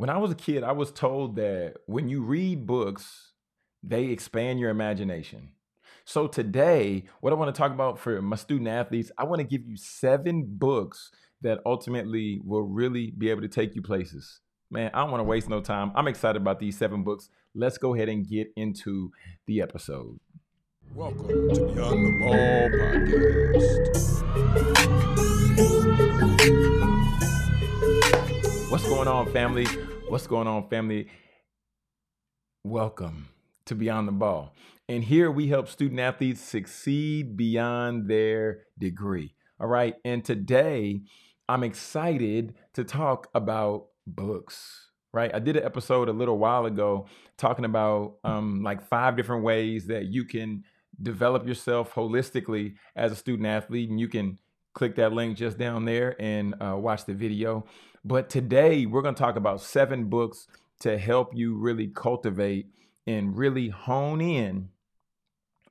when I was a kid, I was told that when you read books, they expand your imagination. So today, what I want to talk about for my student athletes, I want to give you seven books that ultimately will really be able to take you places. Man, I don't want to waste no time. I'm excited about these seven books. Let's go ahead and get into the episode. Welcome to Beyond the Ball podcast. Going on, family? What's going on, family? Welcome to Beyond the Ball. And here we help student athletes succeed beyond their degree. All right. And today I'm excited to talk about books. Right. I did an episode a little while ago talking about um, like five different ways that you can develop yourself holistically as a student athlete. And you can click that link just down there and uh, watch the video. But today we're going to talk about seven books to help you really cultivate and really hone in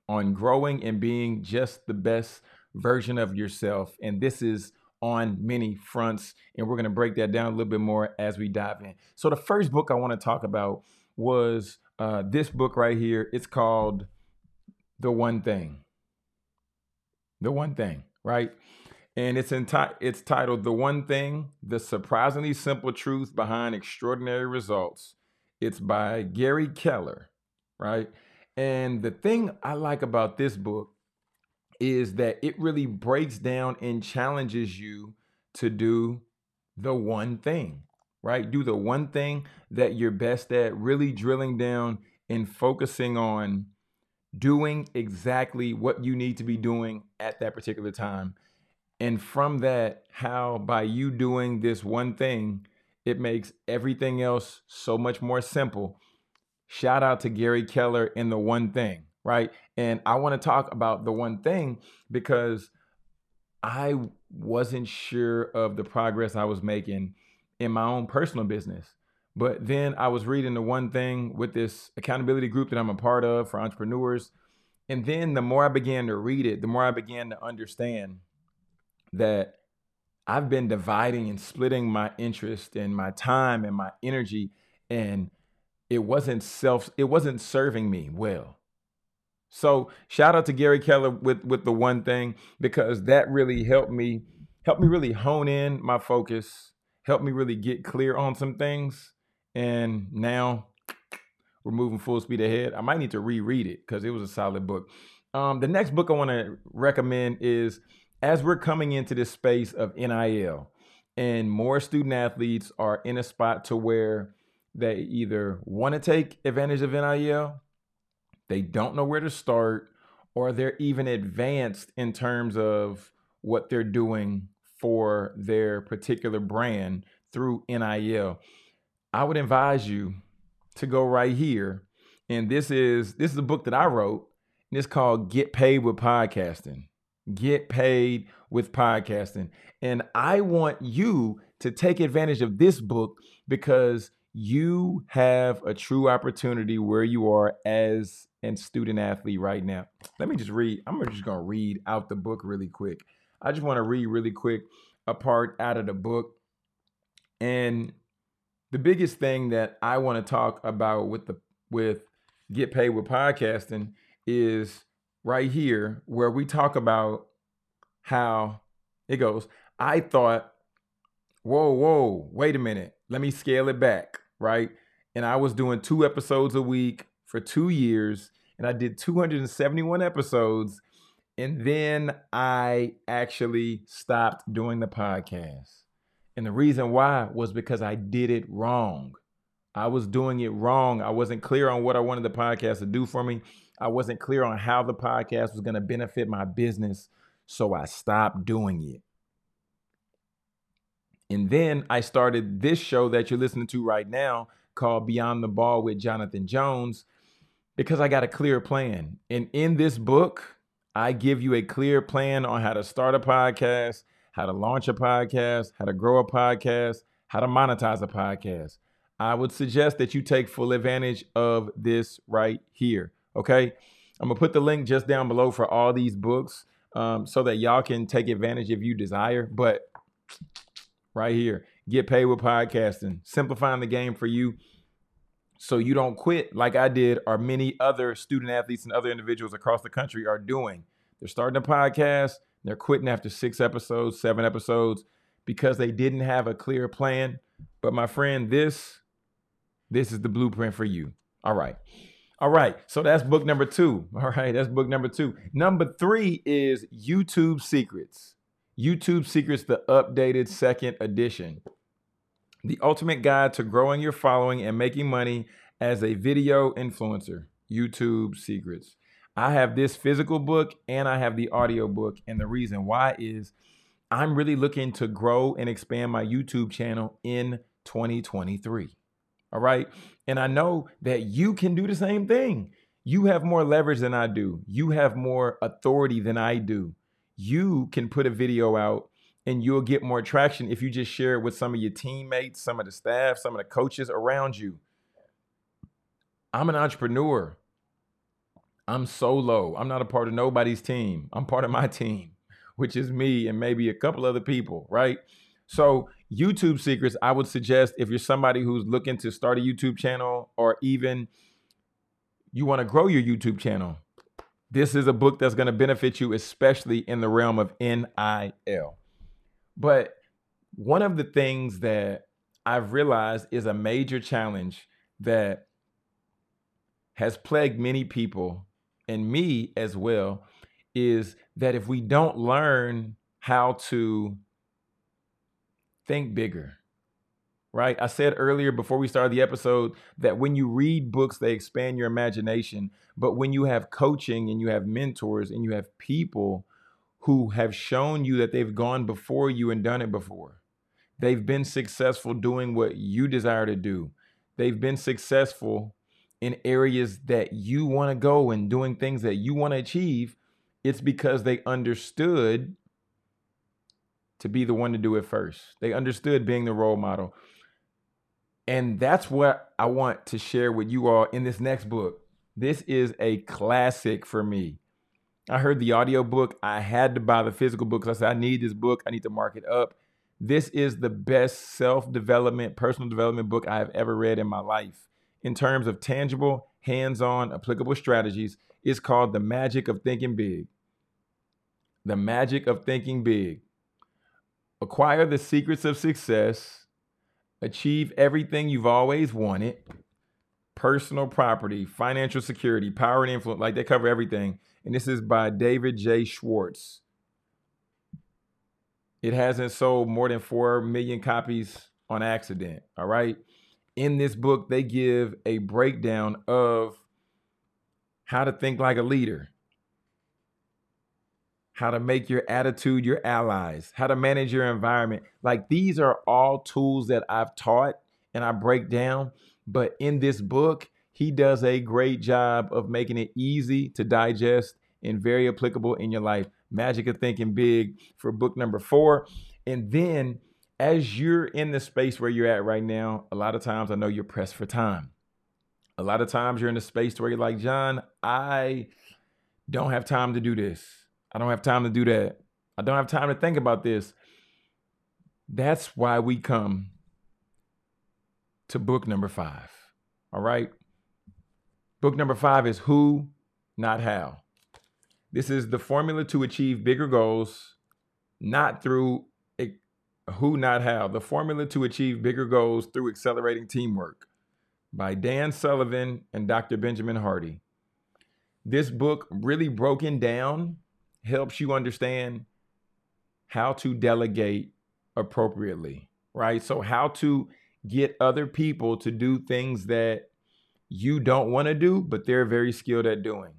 on growing and being just the best version of yourself. And this is on many fronts. And we're going to break that down a little bit more as we dive in. So, the first book I want to talk about was uh, this book right here. It's called The One Thing. The One Thing, right? And it's enti- it's titled "The One Thing: The Surprisingly Simple Truth Behind Extraordinary Results." It's by Gary Keller, right? And the thing I like about this book is that it really breaks down and challenges you to do the one thing, right? Do the one thing that you're best at, really drilling down and focusing on doing exactly what you need to be doing at that particular time and from that, how by you doing this one thing, it makes everything else so much more simple. Shout out to Gary Keller in the one thing, right? And I want to talk about the one thing because I wasn't sure of the progress I was making in my own personal business. But then I was reading the one thing with this accountability group that I'm a part of for entrepreneurs. And then the more I began to read it, the more I began to understand that I've been dividing and splitting my interest and my time and my energy and it wasn't self it wasn't serving me well. So shout out to Gary Keller with with the one thing because that really helped me helped me really hone in my focus, helped me really get clear on some things and now we're moving full speed ahead. I might need to reread it because it was a solid book. Um, the next book I want to recommend is as we're coming into this space of NIL and more student athletes are in a spot to where they either want to take advantage of NIL, they don't know where to start, or they're even advanced in terms of what they're doing for their particular brand through NIL. I would advise you to go right here. And this is this is a book that I wrote, and it's called Get Paid with Podcasting get paid with podcasting. And I want you to take advantage of this book because you have a true opportunity where you are as a student athlete right now. Let me just read. I'm just going to read out the book really quick. I just want to read really quick a part out of the book. And the biggest thing that I want to talk about with the with get paid with podcasting is right here where we talk about how it goes. I thought, whoa, whoa, wait a minute. Let me scale it back, right? And I was doing two episodes a week for two years, and I did 271 episodes. And then I actually stopped doing the podcast. And the reason why was because I did it wrong. I was doing it wrong. I wasn't clear on what I wanted the podcast to do for me. I wasn't clear on how the podcast was going to benefit my business. So I stopped doing it. And then I started this show that you're listening to right now called Beyond the Ball with Jonathan Jones because I got a clear plan. And in this book, I give you a clear plan on how to start a podcast, how to launch a podcast, how to grow a podcast, how to monetize a podcast. I would suggest that you take full advantage of this right here. Okay. I'm going to put the link just down below for all these books um, so that y'all can take advantage if you desire. But right here, get paid with podcasting, simplifying the game for you so you don't quit like I did or many other student athletes and other individuals across the country are doing. They're starting a podcast, they're quitting after 6 episodes, 7 episodes because they didn't have a clear plan. But my friend, this this is the blueprint for you. All right. All right. So that's book number 2. All right, that's book number 2. Number 3 is YouTube Secrets. YouTube Secrets the updated second edition. The Ultimate Guide to Growing Your Following and Making Money as a Video Influencer, YouTube Secrets. I have this physical book and I have the audio book. And the reason why is I'm really looking to grow and expand my YouTube channel in 2023. All right. And I know that you can do the same thing. You have more leverage than I do, you have more authority than I do. You can put a video out and you'll get more traction if you just share it with some of your teammates, some of the staff, some of the coaches around you. I'm an entrepreneur. I'm solo. I'm not a part of nobody's team. I'm part of my team, which is me and maybe a couple other people, right? So, YouTube secrets, I would suggest if you're somebody who's looking to start a YouTube channel or even you want to grow your YouTube channel, this is a book that's going to benefit you, especially in the realm of NIL. But one of the things that I've realized is a major challenge that has plagued many people and me as well is that if we don't learn how to think bigger, right? I said earlier before we started the episode that when you read books, they expand your imagination. But when you have coaching and you have mentors and you have people who have shown you that they've gone before you and done it before. They've been successful doing what you desire to do. They've been successful in areas that you want to go and doing things that you want to achieve. It's because they understood to be the one to do it first. They understood being the role model. And that's what I want to share with you all in this next book. This is a classic for me. I heard the audio book. I had to buy the physical book because I said, I need this book. I need to mark it up. This is the best self development, personal development book I have ever read in my life. In terms of tangible, hands on, applicable strategies, it's called The Magic of Thinking Big. The Magic of Thinking Big. Acquire the secrets of success, achieve everything you've always wanted, personal property, financial security, power and influence, like they cover everything and this is by David J. Schwartz. It hasn't sold more than 4 million copies on accident. All right. In this book, they give a breakdown of how to think like a leader, how to make your attitude your allies, how to manage your environment. Like these are all tools that I've taught and I break down. But in this book, he does a great job of making it easy to digest and very applicable in your life. Magic of Thinking Big for book number four. And then as you're in the space where you're at right now, a lot of times I know you're pressed for time. A lot of times you're in a space where you're like, John, I don't have time to do this. I don't have time to do that. I don't have time to think about this. That's why we come to book number five. All right. Book number five is Who, Not How. This is the formula to achieve bigger goals, not through a, who, not how. The formula to achieve bigger goals through accelerating teamwork by Dan Sullivan and Dr. Benjamin Hardy. This book, really broken down, helps you understand how to delegate appropriately, right? So, how to get other people to do things that you don't want to do, but they're very skilled at doing.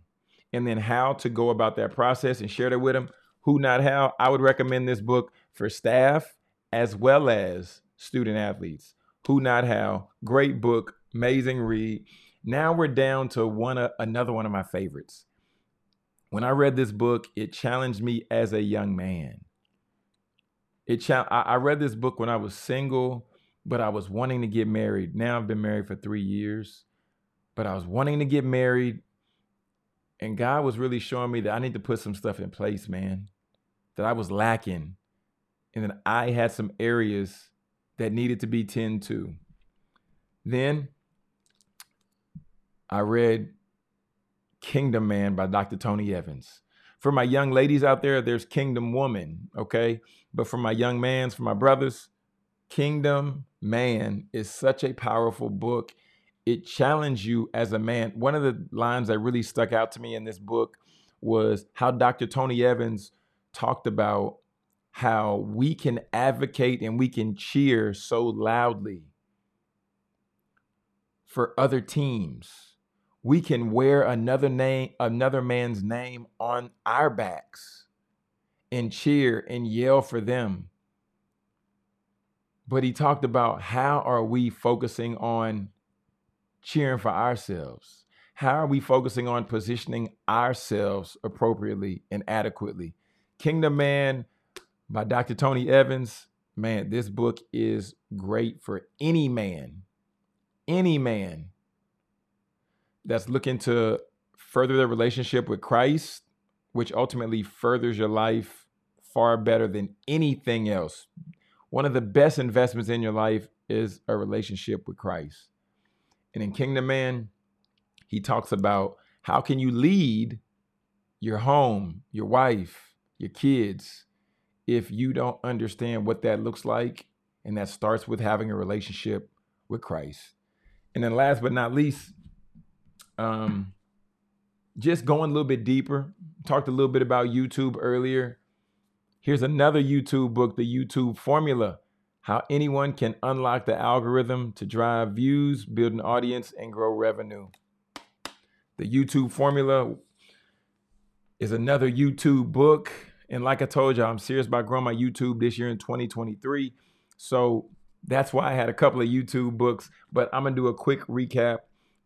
And then how to go about that process and share that with them. Who, not how. I would recommend this book for staff as well as student athletes. Who, not how. Great book, amazing read. Now we're down to one uh, another one of my favorites. When I read this book, it challenged me as a young man. It cha- I, I read this book when I was single, but I was wanting to get married. Now I've been married for three years but I was wanting to get married. And God was really showing me that I need to put some stuff in place, man, that I was lacking. And that I had some areas that needed to be tended to. Then I read Kingdom Man by Dr. Tony Evans. For my young ladies out there, there's Kingdom Woman, okay? But for my young mans, for my brothers, Kingdom Man is such a powerful book. It challenged you as a man. One of the lines that really stuck out to me in this book was how Dr. Tony Evans talked about how we can advocate and we can cheer so loudly for other teams. We can wear another name, another man's name on our backs and cheer and yell for them. But he talked about how are we focusing on cheering for ourselves? How are we focusing on positioning ourselves appropriately and adequately? Kingdom Man by Dr. Tony Evans. Man, this book is great for any man, any man that's looking to further their relationship with Christ, which ultimately furthers your life far better than anything else. One of the best investments in your life is a relationship with Christ. And in Kingdom Man, he talks about how can you lead your home, your wife, your kids if you don't understand what that looks like and that starts with having a relationship with Christ. And then last but not least, um just going a little bit deeper, talked a little bit about YouTube earlier. Here's another YouTube book, The YouTube Formula How Anyone Can Unlock the Algorithm to Drive Views, Build an Audience, and Grow Revenue. The YouTube formula is another YouTube book. And like I told you, I'm serious about growing my YouTube this year in 2023. So that's why I had a couple of YouTube books. But I'm going to do a quick recap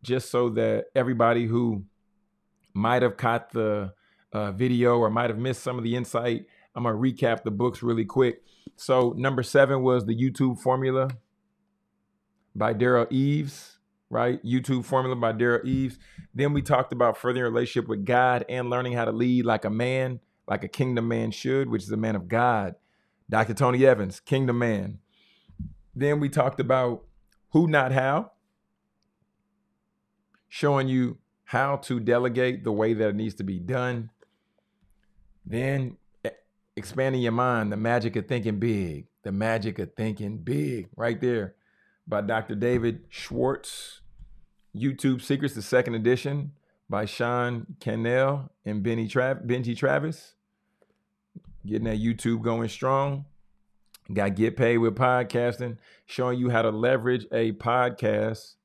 just so that everybody who might have caught the uh, video or might have missed some of the insight, I'm to recap the books really quick. So, number seven was the YouTube formula by Derral Eves right? YouTube formula by Derral Eves. Then we talked about furthering relationship with God and learning how to lead like a man, like a kingdom man should, which is a man of God. Dr. Tony Evans, kingdom man. Then we talked about who, not how, showing you how to delegate the way that it needs to be done. Then expanding your mind, the magic of thinking big, the magic of thinking big, right there by Dr. David Schwartz. YouTube Secrets, the second edition by Sean Cannell and Benny Benji Travis. Getting that YouTube going strong. Got Get Paid with Podcasting, showing you how to leverage a podcast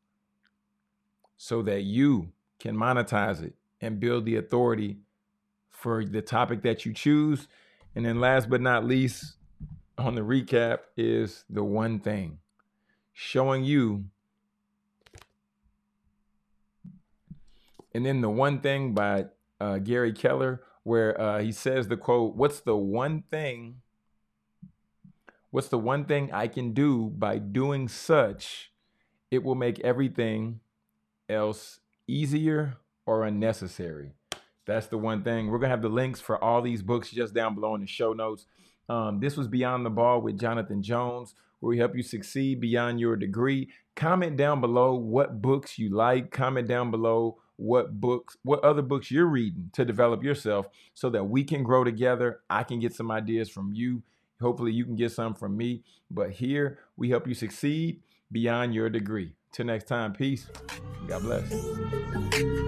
so that you can monetize it and build the authority for the topic that you choose. And then last but not least, on the recap is the one thing showing you. And then the one thing by uh, Gary Keller, where uh, he says the quote, What's the one thing? What's the one thing I can do by doing such? It will make everything else easier or unnecessary. That's the one thing. We're going to have the links for all these books just down below in the show notes. Um, this was Beyond the Ball with Jonathan Jones where we help you succeed beyond your degree. Comment down below what books you like. Comment down below what books, what other books you're reading to develop yourself so that we can grow together. I can get some ideas from you. Hopefully, you can get some from me. But here, we help you succeed beyond your degree. Till next time, peace. God bless.